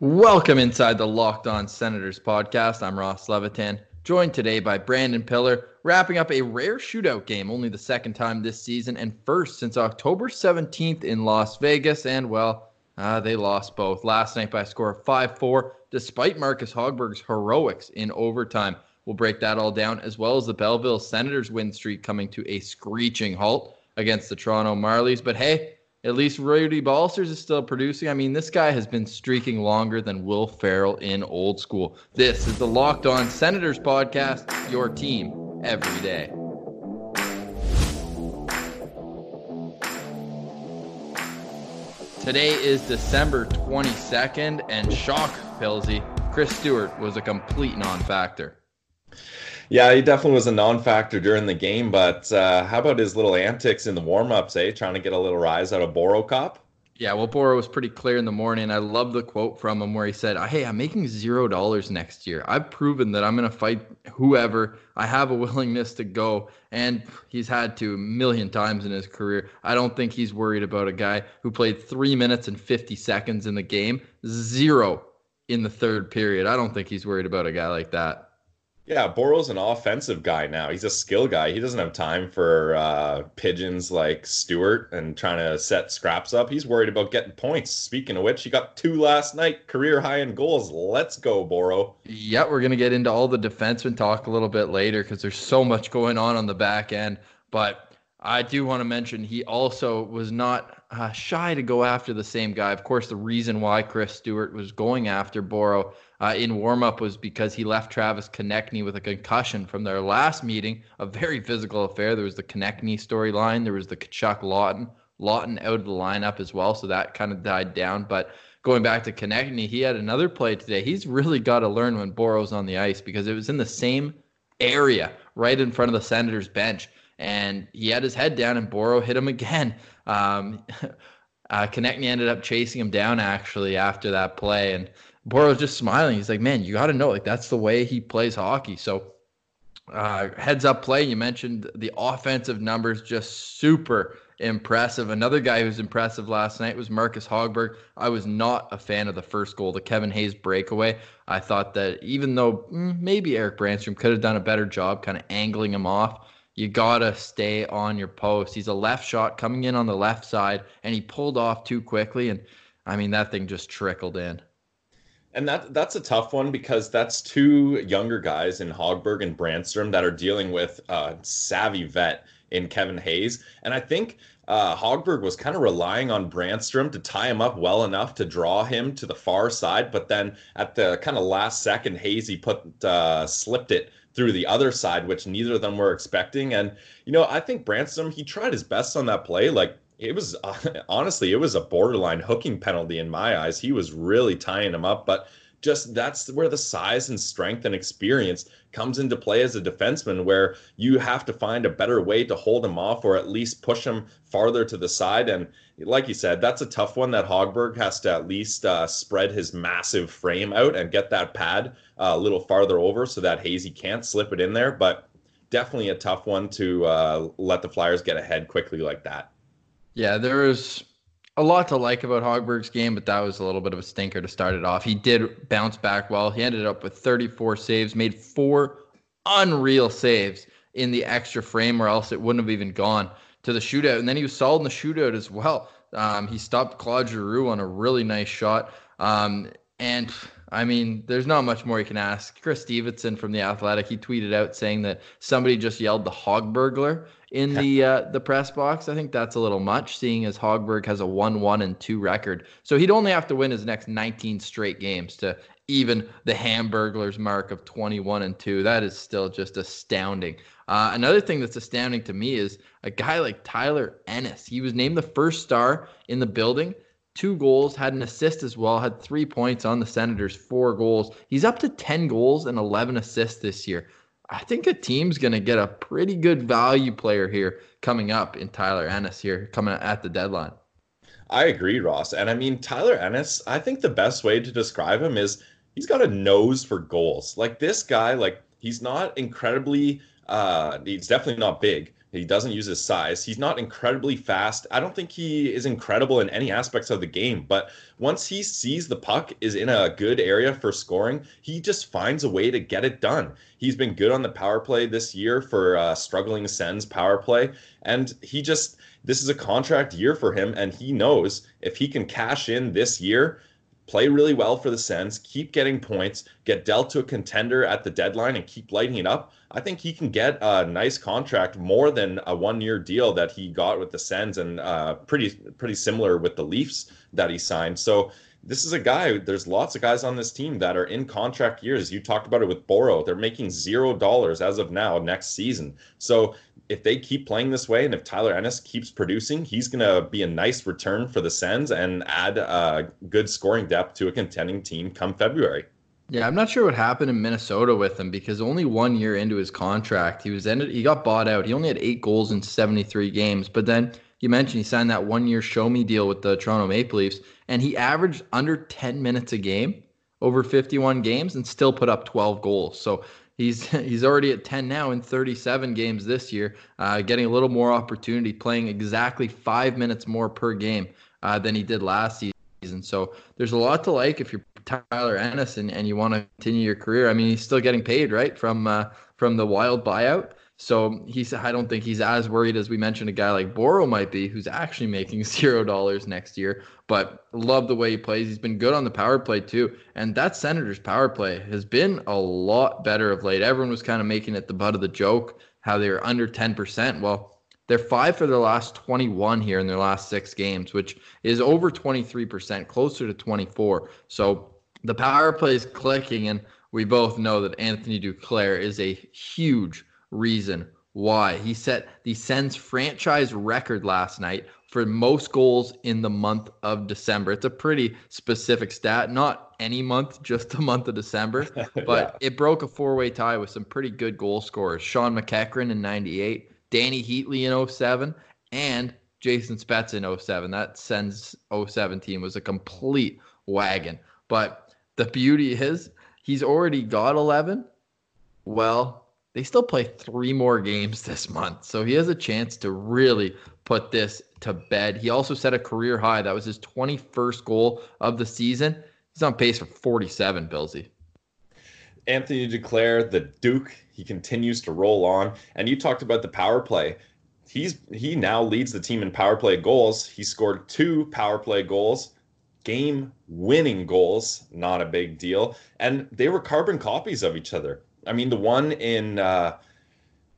Welcome inside the Locked On Senators podcast. I'm Ross Levitan, joined today by Brandon Pillar, wrapping up a rare shootout game, only the second time this season and first since October 17th in Las Vegas. And well, uh, they lost both last night by a score of 5 4, despite Marcus Hogberg's heroics in overtime. We'll break that all down, as well as the Belleville Senators win streak coming to a screeching halt against the Toronto Marlies. But hey, at least Rudy Balcers is still producing. I mean, this guy has been streaking longer than Will Ferrell in old school. This is the Locked On Senators podcast, your team every day. Today is December 22nd, and shock, Pilsy, Chris Stewart was a complete non factor. Yeah, he definitely was a non-factor during the game, but uh, how about his little antics in the warm-ups, eh? Trying to get a little rise out of Borokop? Yeah, well, Boro was pretty clear in the morning. I love the quote from him where he said, Hey, I'm making zero dollars next year. I've proven that I'm going to fight whoever. I have a willingness to go. And he's had to a million times in his career. I don't think he's worried about a guy who played three minutes and 50 seconds in the game, zero in the third period. I don't think he's worried about a guy like that. Yeah, Boro's an offensive guy now. He's a skill guy. He doesn't have time for uh, pigeons like Stewart and trying to set scraps up. He's worried about getting points. Speaking of which, he got two last night, career high in goals. Let's go, Boro. Yeah, we're going to get into all the defensemen talk a little bit later because there's so much going on on the back end. But I do want to mention he also was not uh, shy to go after the same guy. Of course, the reason why Chris Stewart was going after Boro uh, in warmup was because he left Travis Konecny with a concussion from their last meeting, a very physical affair. There was the Konecny storyline, there was the Tkachuk Laughton, Laughton out of the lineup as well, so that kind of died down. But going back to Konecny, he had another play today. He's really got to learn when Boro's on the ice because it was in the same area right in front of the Senators bench. And he had his head down, and Boro hit him again. Um, uh, Konecny ended up chasing him down actually after that play, and Boro's just smiling. He's like, man, you got to know, like that's the way he plays hockey. So uh, heads up play. You mentioned the offensive numbers, just super impressive. Another guy who's impressive last night was Marcus Hogberg. I was not a fan of the first goal, the Kevin Hayes breakaway. I thought that even though mm, maybe Erik Brannstrom could have done a better job kind of angling him off, you gotta stay on your post. He's a left shot coming in on the left side, and he pulled off too quickly. And I mean, that thing just trickled in. And that that's a tough one because that's two younger guys in Hogberg and Brannstrom that are dealing with a savvy vet in Kevin Hayes. And I think uh, Hogberg was kind of relying on Brannstrom to tie him up well enough to draw him to the far side. But then at the kind of last second, Hazy put uh, slipped it through the other side, which neither of them were expecting. And you know, I think Brannstrom he tried his best on that play. Like it was honestly, it was a borderline hooking penalty in my eyes. He was really tying him up, but just that's where the size and strength and experience comes into play as a defenseman, where you have to find a better way to hold him off or at least push him farther to the side. And like you said, that's a tough one that Hogberg has to at least uh, spread his massive frame out and get that pad uh, a little farther over so that Hazy can't slip it in there. But definitely a tough one to uh, let the Flyers get ahead quickly like that. Yeah, there was a lot to like about Hogberg's game, but that was a little bit of a stinker to start it off. He did bounce back well. He ended up with 34 saves, made four unreal saves in the extra frame, or else it wouldn't have even gone to the shootout. And then he was solid in the shootout as well. Um, he stopped Claude Giroux on a really nice shot. Um, and I mean, there's not much more you can ask. Chris Stevenson from the Athletic, he tweeted out saying that somebody just yelled the hog burglar in the uh, the press box. I think that's a little much, seeing as Hogberg has a one-one and two record. So he'd only have to win his next 19 straight games to even the Hamburglar's mark of 21 and two. That is still just astounding. Uh, another thing that's astounding to me is a guy like Tyler Ennis. He was named the first star in the building. Two goals, had an assist as well, had three points on the Senators, four goals. He's up to 10 goals and 11 assists this year. I think a team's going to get a pretty good value player here coming up in Tyler Ennis here coming at the deadline. I agree, Ross. And I mean, Tyler Ennis, I think the best way to describe him is he's got a nose for goals. Like this guy, like he's not incredibly, uh, he's definitely not big, He doesn't use his size. He's not incredibly fast. I don't think he is incredible in any aspects of the game, but once he sees the puck is in a good area for scoring, he just finds a way to get it done. He's been good on the power play this year for uh, struggling Sens power play, and he just this is a contract year for him, and he knows if he can cash in this year, play really well for the Sens, keep getting points, get dealt to a contender at the deadline, and keep lighting it up. I think he can get a nice contract, more than a one-year deal that he got with the Sens, and uh, pretty pretty similar with the Leafs that he signed. So this is a guy. There's lots of guys on this team that are in contract years. You talked about it with Boro. They're making zero dollars as of now next season. So if they keep playing this way and if Tyler Ennis keeps producing, he's going to be a nice return for the Sens and add uh, good scoring depth to a contending team come February. Yeah, I'm not sure what happened in Minnesota with him because only one year into his contract, he was ended. He got bought out. He only had eight goals in 73 games. But then you mentioned he signed that one year show me deal with the Toronto Maple Leafs, and he averaged under 10 minutes a game over 51 games and still put up 12 goals. So He's he's already at 10 now in 37 games this year, uh, getting a little more opportunity, playing exactly five minutes more per game uh, than he did last season. So there's a lot to like if you're Tyler Ennis and, and you want to continue your career. I mean, he's still getting paid, right, from uh, from the Wild buyout. So he's I don't think he's as worried as we mentioned a guy like Boro might be, who's actually making zero dollars next year. But love the way he plays. He's been good on the power play too. And that Senators power play has been a lot better of late. Everyone was kind of making it the butt of the joke, how they were under 10%. Well, they're five for their last 21 here in their last six games, which is over 23%, closer to 24. So the power play is clicking, and we both know that Anthony Duclair is a huge reason why. He set the Sens franchise record last night for most goals in the month of December. It's a pretty specific stat, not any month, just the month of December, but yeah. it broke a four way tie with some pretty good goal scorers Shawn McEachern in 98, Dany Heatley in 07, and Jason Spezza in 07. That Sens 07 team was a complete wagon. But the beauty is he's already got 11. Well, they still play three more games this month. So he has a chance to really put this to bed. He also set a career high. That was his 21st goal of the season. He's on pace for 47, Billsy. Anthony Duclair, the Duke, he continues to roll on. And you talked about the power play. He's he now leads the team in power play goals. He scored two power play goals, game winning goals, not a big deal. And they were carbon copies of each other. I mean, the one in uh,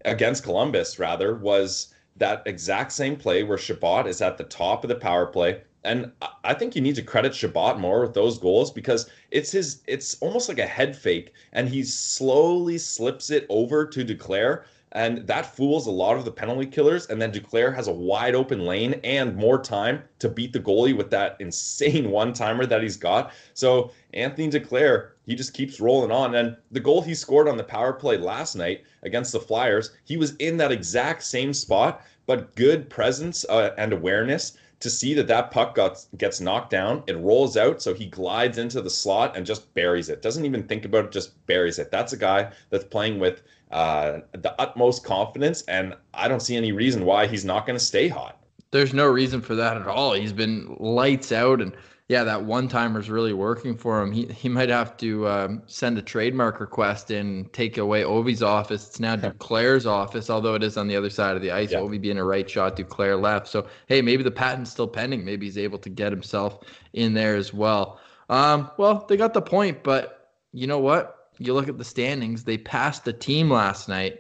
against Columbus rather was that exact same play where Chabot is at the top of the power play. And I think you need to credit Chabot more with those goals because it's his it's almost like a head fake and he slowly slips it over to Duclair and that fools a lot of the penalty killers. And then Duclair has a wide open lane and more time to beat the goalie with that insane one timer that he's got. So Anthony Duclair, he just keeps rolling on. And the goal he scored on the power play last night against the Flyers, he was in that exact same spot, but good presence uh, and awareness to see that that puck got, gets knocked down. It rolls out, so he glides into the slot and just buries it. Doesn't even think about it, just buries it. That's a guy that's playing with uh, the utmost confidence, and I don't see any reason why he's not going to stay hot. There's no reason for that at all. He's been lights out, and yeah, that one timer's really working for him. He he might have to um, send a trademark request and take away Ovi's office. It's now Duclair's office, although it is on the other side of the ice. Yeah. Ovi being a right shot, Duclair left. So hey, maybe the patent's still pending. Maybe he's able to get himself in there as well. Um, well, they got the point, but you know what? you look at the standings, they passed the team last night.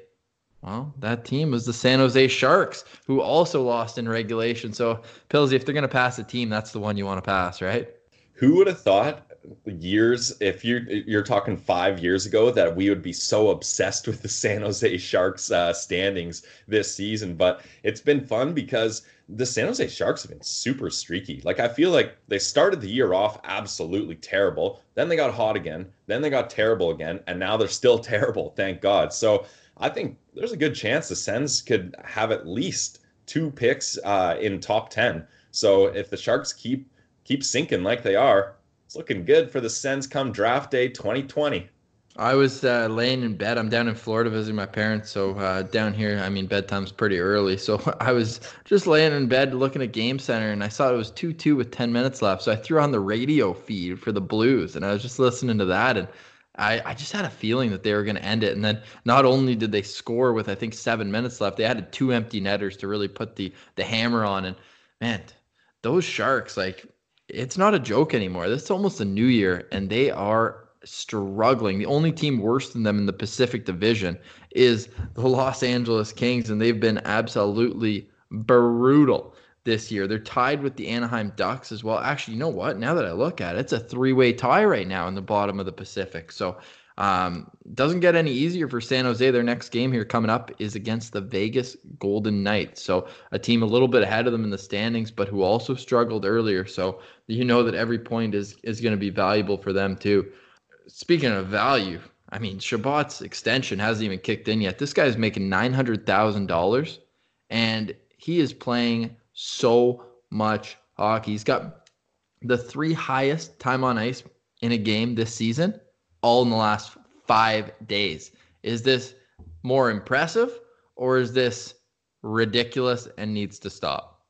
Well, that team was the San Jose Sharks, who also lost in regulation. So, Pillsy, if they're going to pass a team, that's the one you want to pass, right? Who would have thought years, if you're you're talking five years ago, that we would be so obsessed with the San Jose Sharks uh, standings this season? But it's been fun because the San Jose Sharks have been super streaky. Like I feel like they started the year off absolutely terrible, then they got hot again, then they got terrible again, and now they're still terrible. Thank God. So I think there's a good chance the Sens could have at least two picks uh, in top ten. So if the Sharks keep keep sinking like they are, it's looking good for the Sens come draft day 2020. I was uh, laying in bed. I'm down in Florida visiting my parents. So uh, down here, I mean, bedtime's pretty early. So I was just laying in bed looking at Game Center, and I saw it was 2 2 with 10 minutes left. So I threw on the radio feed for the Blues, and I was just listening to that. And I, I just had a feeling that they were going to end it. And then not only did they score with, I think, seven minutes left, they added two empty netters to really put the, the hammer on. And man, those Sharks, like, it's not a joke anymore. This is almost a new year, and they are struggling. The only team worse than them in the Pacific Division is the Los Angeles Kings, and they've been absolutely brutal this year. They're tied with the Anaheim Ducks as well. Actually, you know what? Now that I look at it, it's a three-way tie right now in the bottom of the Pacific. So um, doesn't get any easier for San Jose. Their next game here coming up is against the Vegas Golden Knights. So a team a little bit ahead of them in the standings, but who also struggled earlier. So you know that every point is is going to be valuable for them too speaking of value, I mean, Chabot's extension hasn't even kicked in yet. This guy's making nine hundred thousand dollars, and he is playing so much hockey. He's got the three highest time on ice in a game this season, all in the last five days. Is this more impressive, or is this ridiculous and needs to stop?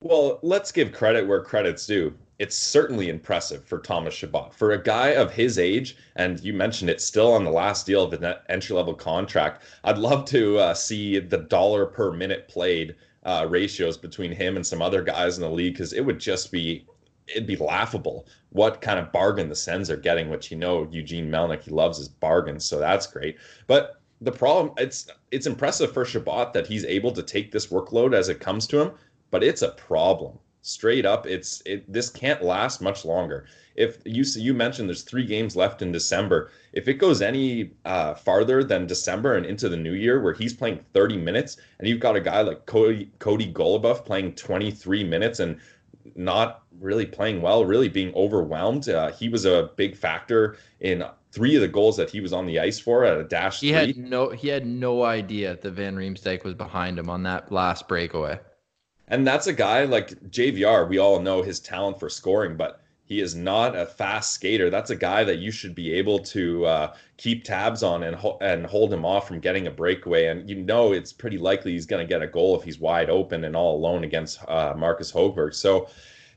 Well, let's give credit where credit's due it's certainly impressive for Thomas Chabot. For a guy of his age, and you mentioned it, still on the last deal of an entry level contract, I'd love to uh, see the dollar per minute played uh, ratios between him and some other guys in the league because it would just be it'd be laughable what kind of bargain the Sens are getting, which you know Eugene Melnyk he loves his bargains, so that's great. But the problem it's it's impressive for Chabot that he's able to take this workload as it comes to him, but it's a problem straight up it's it this can't last much longer. If you see you mentioned there's three games left in december. If it goes any uh, farther than december and into the new year where he's playing 30 minutes and you've got a guy like cody cody Goloubef playing 23 minutes and not really playing well really being overwhelmed uh, he was a big factor in three of the goals that he was on the ice for at a dash he three. had no he had no idea that van riemsdyk was behind him on that last breakaway and that's a guy like JVR. We all know his talent for scoring, but he is not a fast skater. That's a guy that you should be able to uh, keep tabs on and ho- and hold him off from getting a breakaway. And you know it's pretty likely he's going to get a goal if he's wide open and all alone against uh, Marcus Hogberg. So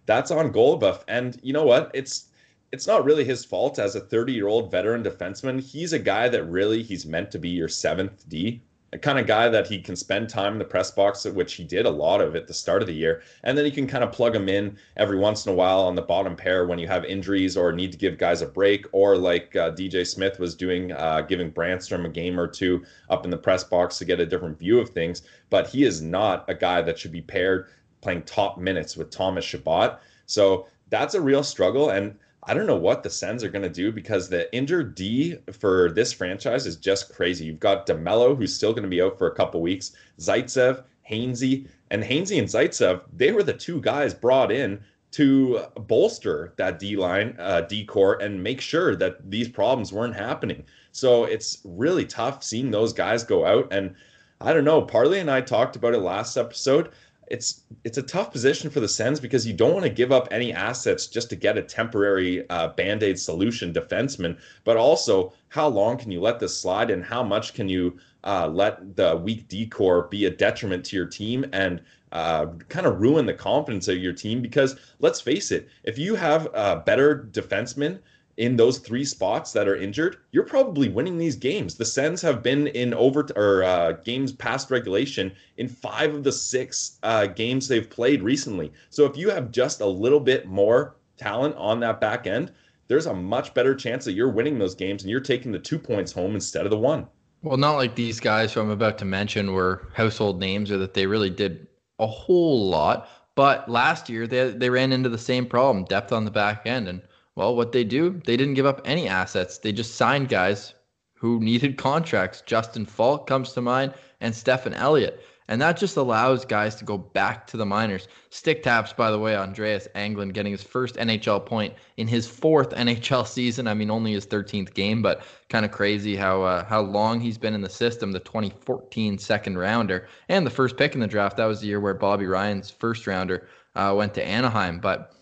that's on Goloubef. And you know what? It's it's not really his fault as a 30 year old veteran defenseman. He's a guy that really he's meant to be your seventh D a kind of guy that he can spend time in the press box, which he did a lot of at the start of the year, and then he can kind of plug him in every once in a while on the bottom pair when you have injuries or need to give guys a break, or like uh, DJ Smith was doing, uh, giving Brannstrom a game or two up in the press box to get a different view of things. But he is not a guy that should be paired playing top minutes with Thomas Chabot. So that's a real struggle, and I don't know what the Sens are going to do because the injured D for this franchise is just crazy. You've got DeMelo, who's still going to be out for a couple weeks, Zaitsev, Hainsey, and Hainsey and Zaitsev, they were the two guys brought in to bolster that D line, uh, D corps, and make sure that these problems weren't happening. So it's really tough seeing those guys go out. And I don't know, Parley and I talked about it last episode it's it's a tough position for the Sens because you don't want to give up any assets just to get a temporary uh, band aid solution defenseman, but also how long can you let this slide and how much can you uh, let the weak D corps be a detriment to your team and uh, kind of ruin the confidence of your team? Because let's face it, if you have a better defenseman in those three spots that are injured, you're probably winning these games. The Sens have been in over or uh, games past regulation in five of the six uh, games they've played recently. So if you have just a little bit more talent on that back end, there's a much better chance that you're winning those games and you're taking the two points home instead of the one. Well, not like these guys who I'm about to mention were household names or that they really did a whole lot. But last year they they ran into the same problem, depth on the back end, and well, what they do, they didn't give up any assets. They just signed guys who needed contracts. Justin Falk comes to mind and Stefan Elliott. And that just allows guys to go back to the minors. Stick taps, by the way, Andreas Englund getting his first NHL point in his fourth NHL season. I mean, only his 13th game, but kind of crazy how uh, how long he's been in the system. The 2014 second rounder and the first pick in the draft. That was the year where Bobby Ryan's first rounder uh, went to Anaheim. But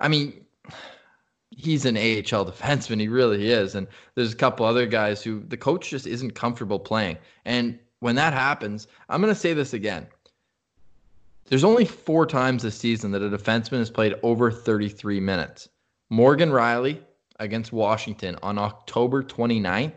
I mean, he's an AHL defenseman. He really is. And there's a couple other guys who the coach just isn't comfortable playing. And when that happens, I'm going to say this again. There's only four times this season that a defenseman has played over 33 minutes. Morgan Rielly against Washington on October 29th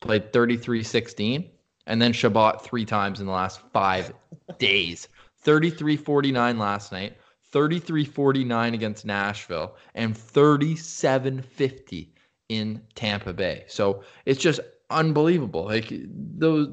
played 33 16. And then Chabot three times in the last five days 33 49 last night, 33 49 against Nashville, and 37 50 in Tampa Bay. So it's just unbelievable. Like those,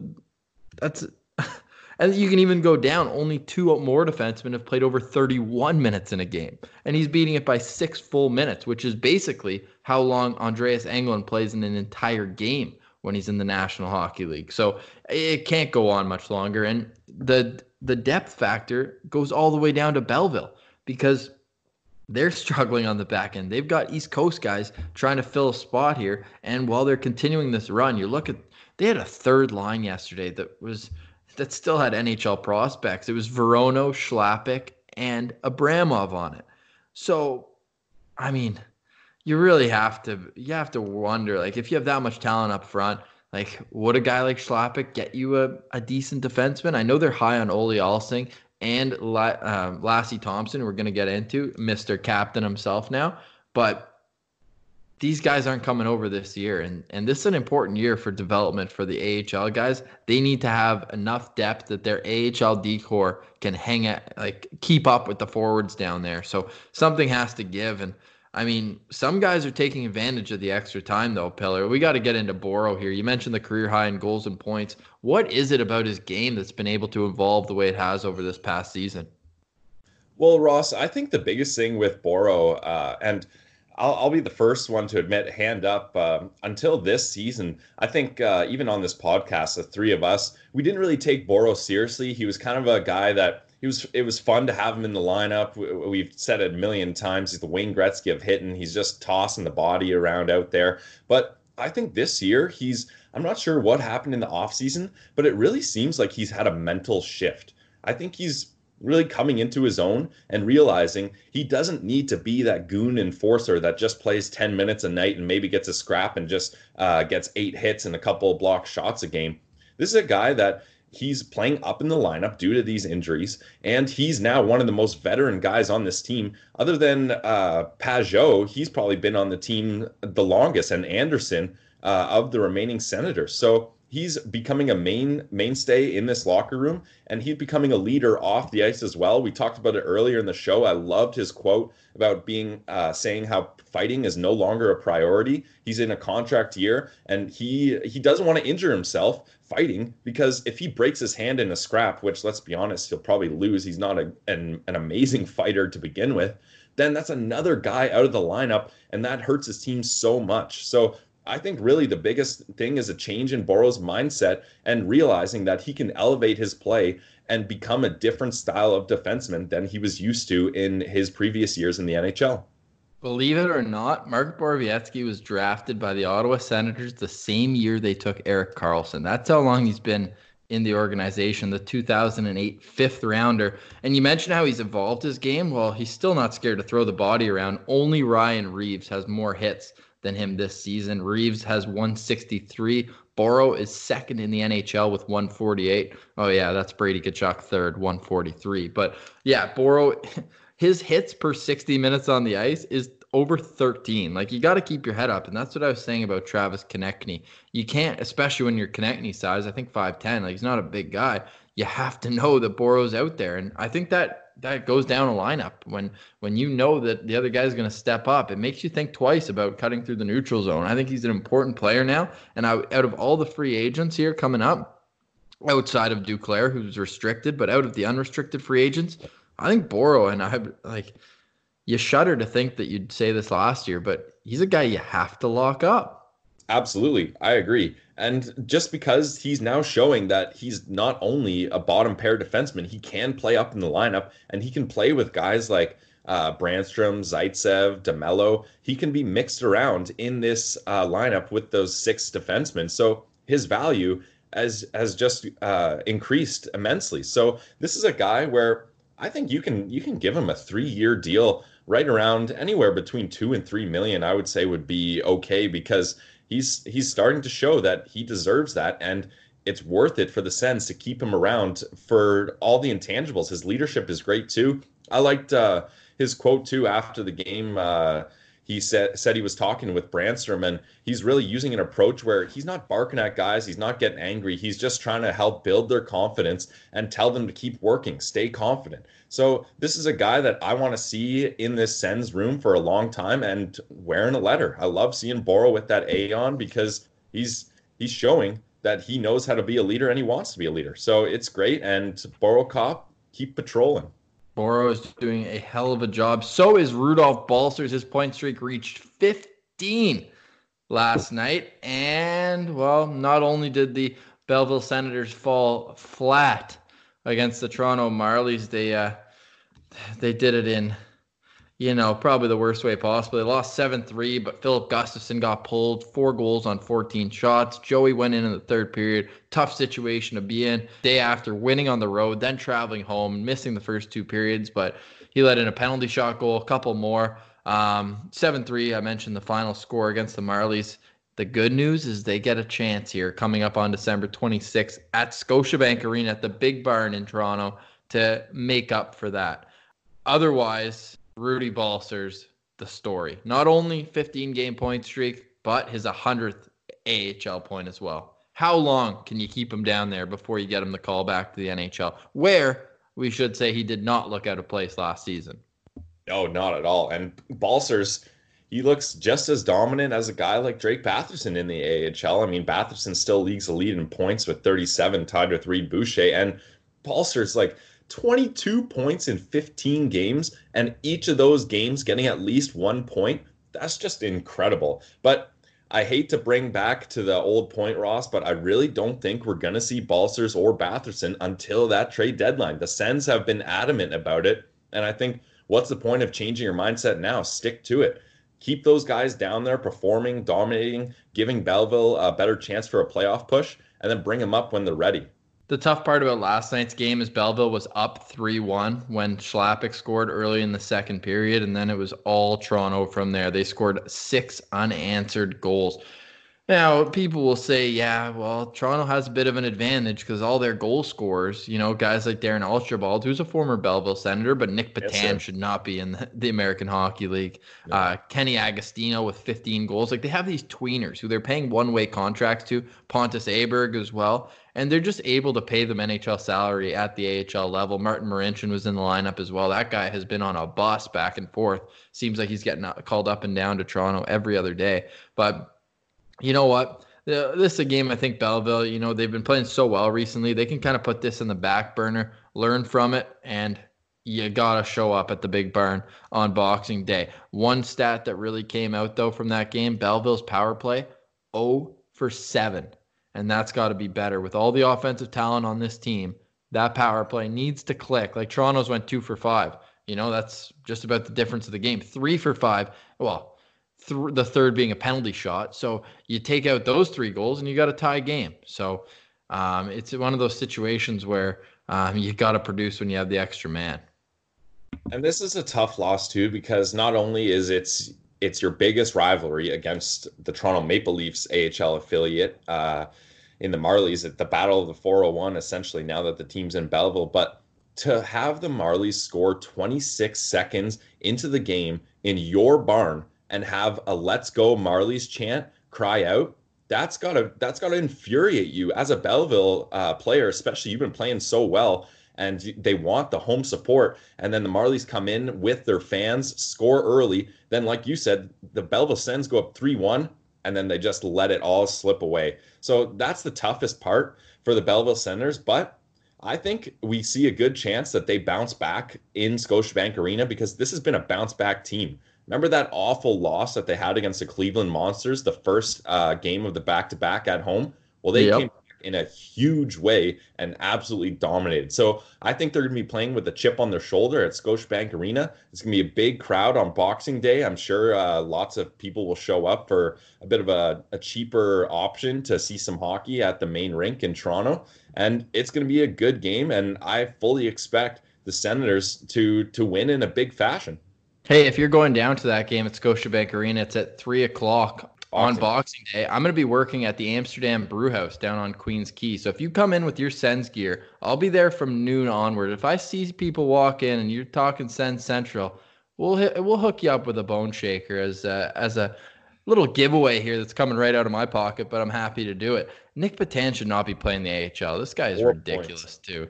that's, and you can even go down. Only two more defensemen have played over 31 minutes in a game, and he's beating it by six full minutes, which is basically how long Andreas Englund plays in an entire game when he's in the National Hockey League. So it can't go on much longer. And the the depth factor goes all the way down to Belleville because they're struggling on the back end. They've got East Coast guys trying to fill a spot here. And while they're continuing this run, you look at they had a third line yesterday that was that still had NHL prospects. It was Veronneau, Schlappick, and Abramov on it. So, I mean, you really have to you have to wonder like if you have that much talent up front, like would a guy like Schlappick get you a, a decent defenseman? I know they're high on Olle Alsing and um, Lassi Thomson, we're going to get into, Mr. Captain himself now. But these guys aren't coming over this year. And, and this is an important year for development for the AHL guys. They need to have enough depth that their AHL D corps can hang at, like, keep up with the forwards down there. So something has to give. And I mean, some guys are taking advantage of the extra time, though, Pillar. We got to get into Boro here. You mentioned the career high in goals and points. What is it about his game that's been able to evolve the way it has over this past season? Well, Ross, I think the biggest thing with Boro, uh, and I'll, I'll, be the first one to admit, hand up, uh, until this season, I think uh, even on this podcast, the three of us, we didn't really take Boro seriously. He was kind of a guy that he was it was fun to have him in the lineup. We've said it a million times. He's the Wayne Gretzky of hitting. He's just tossing the body around out there. But I think this year he's I'm not sure what happened in the offseason, but it really seems like he's had a mental shift. I think he's really coming into his own and realizing he doesn't need to be that goon enforcer that just plays 10 minutes a night and maybe gets a scrap and just uh, gets eight hits and a couple block shots a game. This is a guy that he's playing up in the lineup due to these injuries, and he's now one of the most veteran guys on this team. Other than uh, Pageau, he's probably been on the team the longest, and Anderson uh, of the remaining Senators. So he's becoming a main mainstay in this locker room, and he's becoming a leader off the ice as well. We talked about it earlier in the show. I loved his quote about being uh, saying how fighting is no longer a priority. He's in a contract year, and he he doesn't want to injure himself fighting because if he breaks his hand in a scrap, which let's be honest, he'll probably lose. He's not a, an, an amazing fighter to begin with. Then that's another guy out of the lineup, and that hurts his team so much. So I think really the biggest thing is a change in Boro's mindset and realizing that he can elevate his play and become a different style of defenseman than he was used to in his previous years in the NHL. Believe it or not, Mark Borowiecki was drafted by the Ottawa Senators the same year they took Erik Karlsson. That's how long he's been in the organization, the 2008 fifth rounder. And you mentioned how he's evolved his game. Well, he's still not scared to throw the body around. Only Ryan Reaves has more hits than him this season. Reaves has 163. Boro is second in the NHL with 148. Oh, yeah, that's Brady Tkachuk third, 143. But yeah, Boro. his hits per 60 minutes on the ice is over 13. Like you got to keep your head up, and that's what I was saying about Travis Konecny. You can't, especially when you're Konecny size. I think 5'10. Like he's not a big guy. You have to know that Boro's out there, and I think that that goes down a lineup when when you know that the other guy is going to step up. It makes you think twice about cutting through the neutral zone. I think he's an important player now, and I, out of all the free agents here coming up, outside of Duclair, who's restricted, but out of the unrestricted free agents, I think Boro and I like you shudder to think that you'd say this last year, but he's a guy you have to lock up. Absolutely. I agree. And just because he's now showing that he's not only a bottom pair defenseman, he can play up in the lineup and he can play with guys like uh, Brannstrom, Zaitsev, DeMelo. He can be mixed around in this uh, lineup with those six defensemen. So his value has has just uh, increased immensely. So this is a guy where I think you can you can give him a three year deal right around anywhere between two and three million, I would say would be okay because he's he's starting to show that he deserves that and it's worth it for the Sens to keep him around for all the intangibles. His leadership is great too. I liked uh, his quote too after the game. Uh, he said said he was talking with Brannstrom and he's really using an approach where he's not barking at guys, he's not getting angry, he's just trying to help build their confidence and tell them to keep working, stay confident. So this is a guy that I want to see in this Sens room for a long time and wearing a letter. I love seeing Boro with that A on because he's he's showing that he knows how to be a leader and he wants to be a leader. So it's great and Boro Cop keep patrolling. Boro is doing a hell of a job. So is Rudolfs Balcers. His point streak reached 15 last night. And, well, not only did the Belleville Senators fall flat against the Toronto Marlies, they uh, they did it in you know, probably the worst way possible. They lost 7 3, but Filip Gustavsson got pulled, four goals on 14 shots. Joey went in in the third period. Tough situation to be in. Day after winning on the road, then traveling home, missing the first two periods, but he let in a penalty shot goal, a couple more. Um, 7 3, I mentioned the final score against the Marlies. The good news is they get a chance here coming up on December 26th at Scotiabank Arena at the Big Barn in Toronto to make up for that. Otherwise, Rudy Balcers the story. Not only 15 game point streak, but his 100th AHL point as well. How long can you keep him down there before you get him the call back to the NHL? Where we should say he did not look out of place last season. No, not at all. And Balcers, he looks just as dominant as a guy like Drake Batherson in the AHL. I mean, Batherson still leads the lead in points with 37, tied with Reid Boucher. And Balcers, like, 22 points in 15 games, and each of those games getting at least one point. That's just incredible. But I hate to bring back to the old point, Ross, but I really don't think we're going to see Balcers or Batherson until that trade deadline. The Sens have been adamant about it. And I think what's the point of changing your mindset now? Stick to it. Keep those guys down there performing, dominating, giving Belleville a better chance for a playoff push, and then bring them up when they're ready. The tough part about last night's game is Belleville was up 3 1 when Schlappick scored early in the second period, and then it was all Toronto from there. They scored six unanswered goals. Now, people will say, yeah, well, Toronto has a bit of an advantage because all their goal scorers, you know, guys like Darren Archibald, who's a former Belleville Senator, but Nic Petan yes, should not be in the, the American Hockey League. Yeah. Uh, Kenny Agostino with 15 goals. Like, they have these tweeners who they're paying one way contracts to, Pontus Aberg as well, and they're just able to pay them NHL salary at the AHL level. Martin Marincin was in the lineup as well. That guy has been on a bus back and forth. Seems like he's getting called up and down to Toronto every other day. But you know what? This is a game I think Belleville, you know, they've been playing so well recently. They can kind of put this in the back burner, learn from it, and you got to show up at the big barn on Boxing Day. One stat that really came out, though, from that game Belleville's power play 0 for 7. And that's got to be better. With all the offensive talent on this team, that power play needs to click. Like Toronto's went 2 for 5. You know, that's just about the difference of the game. 3 for 5. Well, th- the third being a penalty shot. So you take out those three goals and you got a tie game. So um, it's one of those situations where um, you got to produce when you have the extra man. And this is a tough loss too because not only is it's it's your biggest rivalry against the Toronto Maple Leafs AHL affiliate uh, in the Marlies at the Battle of the 401 essentially now that the team's in Belleville, but to have the Marlies score 26 seconds into the game in your barn and have a "Let's go Marlies" chant cry out, that's gotta that's gotta infuriate you as a Belleville uh, player, especially you've been playing so well and they want the home support. And then the Marlies come in with their fans, score early. Then, like you said, the Belleville Sens go up 3 1, and then they just let it all slip away. So that's the toughest part for the Belleville Senators. But I think we see a good chance that they bounce back in Scotiabank Arena because this has been a bounce back team. Remember that awful loss that they had against the Cleveland Monsters, the first uh, game of the back to back at home? Well, they yep. came back in a huge way and absolutely dominated. So I think they're going to be playing with a chip on their shoulder at Scotiabank Arena. It's going to be a big crowd on Boxing Day. I'm sure uh, lots of people will show up for a bit of a, a cheaper option to see some hockey at the main rink in Toronto. And it's going to be a good game. And I fully expect the Senators to to win in a big fashion. Hey, if you're going down to that game at Scotiabank Arena, it's at three o'clock on Boxing Day. I'm going to be working at the Amsterdam Brew House down on Queens Quay. So if you come in with your Sens gear, I'll be there from noon onward. If I see people walk in and you're talking Sens Central, we'll hit, we'll hook you up with a Boneshaker as a, as a little giveaway here that's coming right out of my pocket. But I'm happy to do it. Nic Petan should not be playing the AHL. This guy is Four ridiculous points. too.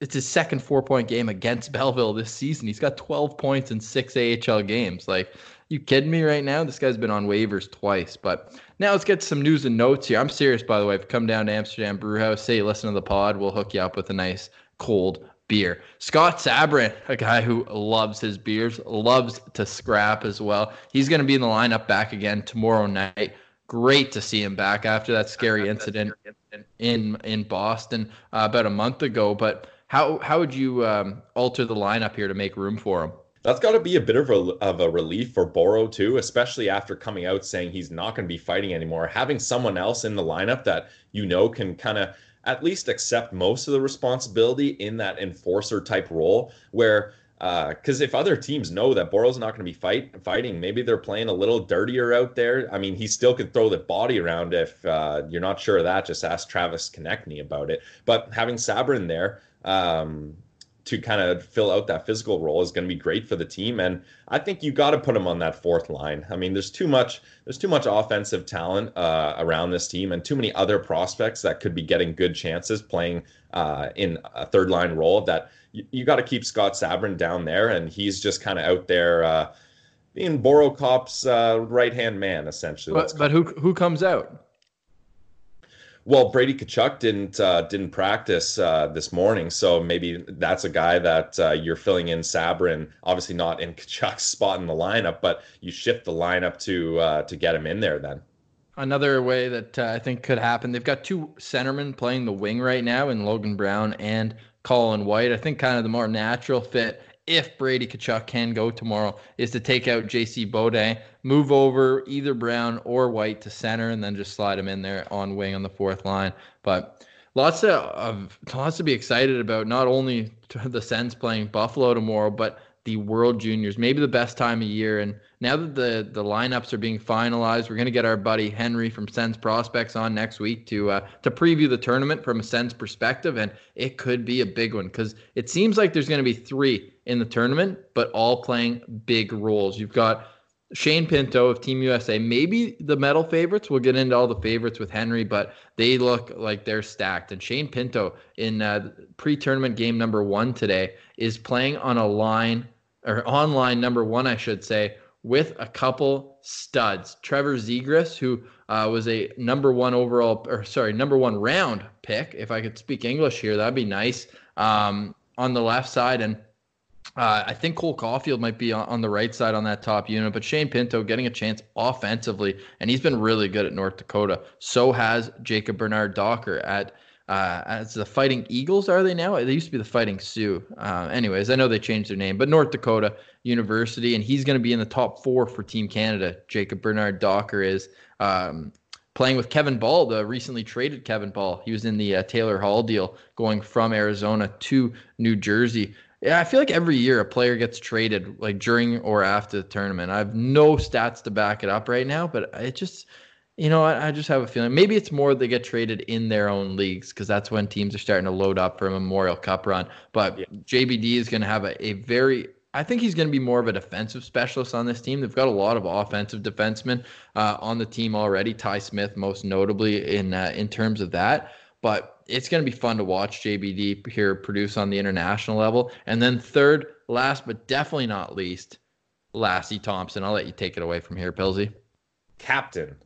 It's his second four point game against Belleville this season. He's got 12 points in six AHL games. Like you kidding me right now? This guy's been on waivers twice. But now let's get some news and notes here. I'm serious, by the way. If you come down to Amsterdam Brewhouse, say you listen to the pod, we'll hook you up with a nice cold beer. Scott Sabourin, a guy who loves his beers, loves to scrap as well. He's going to be in the lineup back again tomorrow night. Great to see him back after that scary incident in in Boston uh, about a month ago. But how how would you um, alter the lineup here to make room for him? That's got to be a bit of a, of a relief for Boro too, especially after coming out saying he's not going to be fighting anymore. Having someone else in the lineup that you know can kind of at least accept most of the responsibility in that enforcer type role, where because uh, if other teams know that Boro's not going to be fight fighting, maybe they're playing a little dirtier out there. I mean, he still could throw the body around. If uh, you're not sure of that, just ask Travis Konecny about it. But having Sabourin there, um, to kind of fill out that physical role is going to be great for the team and i think you got to put him on that fourth line i mean there's too much there's too much offensive talent uh, around this team and too many other prospects that could be getting good chances playing uh, in a third line role that you, you got to keep scott sabourin down there and he's just kind of out there uh, being Borokop's uh, right hand man essentially but, but who who comes out well, Brady Tkachuk didn't uh, didn't practice uh, this morning, so maybe that's a guy that uh, you're filling in Sabourin. Obviously, not in Tkachuk's spot in the lineup, but you shift the lineup to uh, to get him in there. Then another way that uh, I think could happen. They've got two centermen playing the wing right now in Logan Brown and Colin White. I think kind of the more natural fit if Brady Tkachuk can go tomorrow, is to take out JC Beaudin, move over either Brown or White to center, and then just slide him in there on wing on the fourth line. But lots of, of lots to be excited about. Not only the Sens playing Buffalo tomorrow, but the World Juniors, maybe the best time of year. And now that the the lineups are being finalized, we're going to get our buddy Henry from Sens Prospects on next week to uh, to preview the tournament from a Sens perspective, and it could be a big one because it seems like there's going to be three in the tournament, but all playing big roles. You've got Shane Pinto of Team USA, maybe the medal favorites. We'll get into all the favorites with Henry, but they look like they're stacked. And Shane Pinto in uh, pre-tournament game number one today is playing on a line or online number one, I should say, with a couple studs. Trevor Zegras, who uh, was a number one overall, or sorry, number one round pick. If I could speak English here, that'd be nice. Um, on the left side, and uh, I think Cole Caufield might be on, on, the right side on that top unit, but Shane Pinto getting a chance offensively, and he's been really good at North Dakota. So has Jacob Bernard Docker at uh, as the Fighting Eagles, are they now? They used to be the Fighting Sioux. Uh, anyways, I know they changed their name, but North Dakota University, and he's going to be in the top four for Team Canada. Jacob Bernard Docker is um, playing with Kevin Bahl, the recently traded Kevin Bahl. He was in the uh, Taylor Hall deal going from Arizona to New Jersey. Yeah, I feel like every year a player gets traded like during or after the tournament. I have no stats to back it up right now, but it just you know, I, I, just have a feeling maybe it's more they get traded in their own leagues because that's when teams are starting to load up for a Memorial Cup run. But yeah. JBD is going to have a, a very I think he's going to be more of a defensive specialist on this team. They've got a lot of offensive defensemen uh, on the team already. Ty Smith, most notably in uh, in terms of that. But it's going to be fun to watch JBD here produce on the international level. And then third, last but definitely not least, Lassi Thomson. I'll let you take it away from here, Pilsy. Captain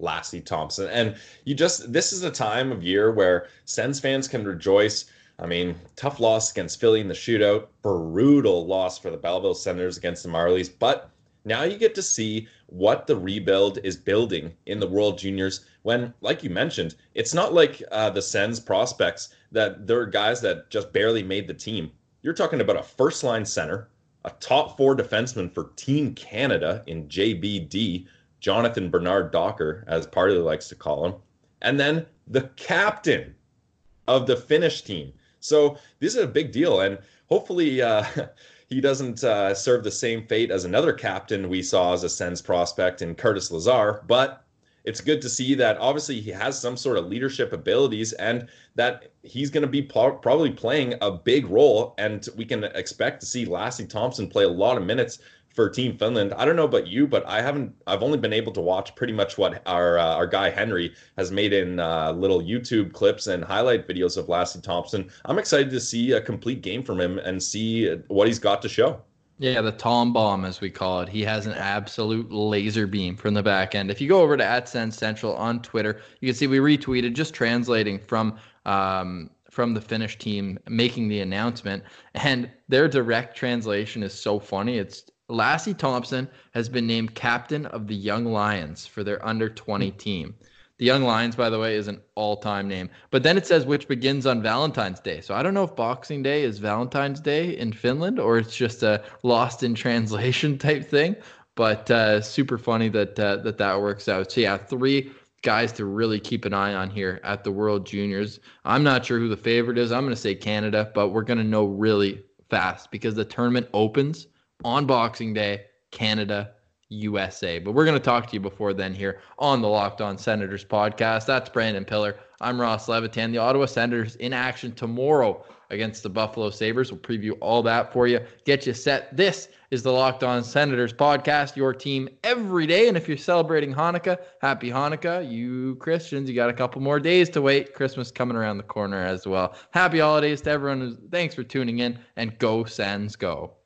Lassi Thomson. And you just, this is a time of year where Sens fans can rejoice. I mean, tough loss against Philly in the shootout, brutal loss for the Belleville Senators against the Marlies. But now you get to see what the rebuild is building in the World Juniors. When, like you mentioned, it's not like uh, the Sens prospects that there are guys that just barely made the team. You're talking about a first line center, a top four defenseman for Team Canada in JBD, Jonathan Bernard Docker, as Party likes to call him, and then the captain of the Finnish team. So this is a big deal, and hopefully, uh, he doesn't uh, serve the same fate as another captain we saw as a Sens prospect in Curtis Lazar, but it's good to see that obviously he has some sort of leadership abilities and that he's going to be pro- probably playing a big role. And we can expect to see Lassi Thomson play a lot of minutes for Team Finland. I don't know about you, but I haven't. I've only been able to watch pretty much what our uh, our guy Henry has made in uh, little YouTube clips and highlight videos of Lassi Thomson. I'm excited to see a complete game from him and see what he's got to show. Yeah, the Tom bomb, as we call it. He has an absolute laser beam from the back end. If you go over to at Sens Central on Twitter, you can see we retweeted just translating from um, from the Finnish team making the announcement, and their direct translation is so funny. It's Lassi Thomson has been named captain of the Young Lions for their under 20 team. The Young Lions, by the way, is an all time name. But then it says which begins on Valentine's Day. So I don't know if Boxing Day is Valentine's Day in Finland or it's just a lost in translation type thing. But uh, super funny that uh, that that works out. So yeah, three guys to really keep an eye on here at the World Juniors. I'm not sure who the favorite is. I'm going to say Canada, but we're going to know really fast because the tournament opens on Boxing Day, Canada USA. But we're going to talk to you before then here on the Locked On Senators podcast. That's Brandon Pillar. I'm Ross Levitan. The Ottawa Senators in action tomorrow against the Buffalo Sabres. We'll preview all that for you, get you set. This is the Locked On Senators podcast, your team every day. And if you're celebrating Hanukkah, happy Hanukkah. You Christians, you got a couple more days to wait. Christmas coming around the corner as well. Happy holidays to everyone. Thanks for tuning in and go Sens go.